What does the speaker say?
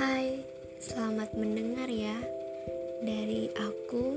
Hai, selamat mendengar ya. Dari aku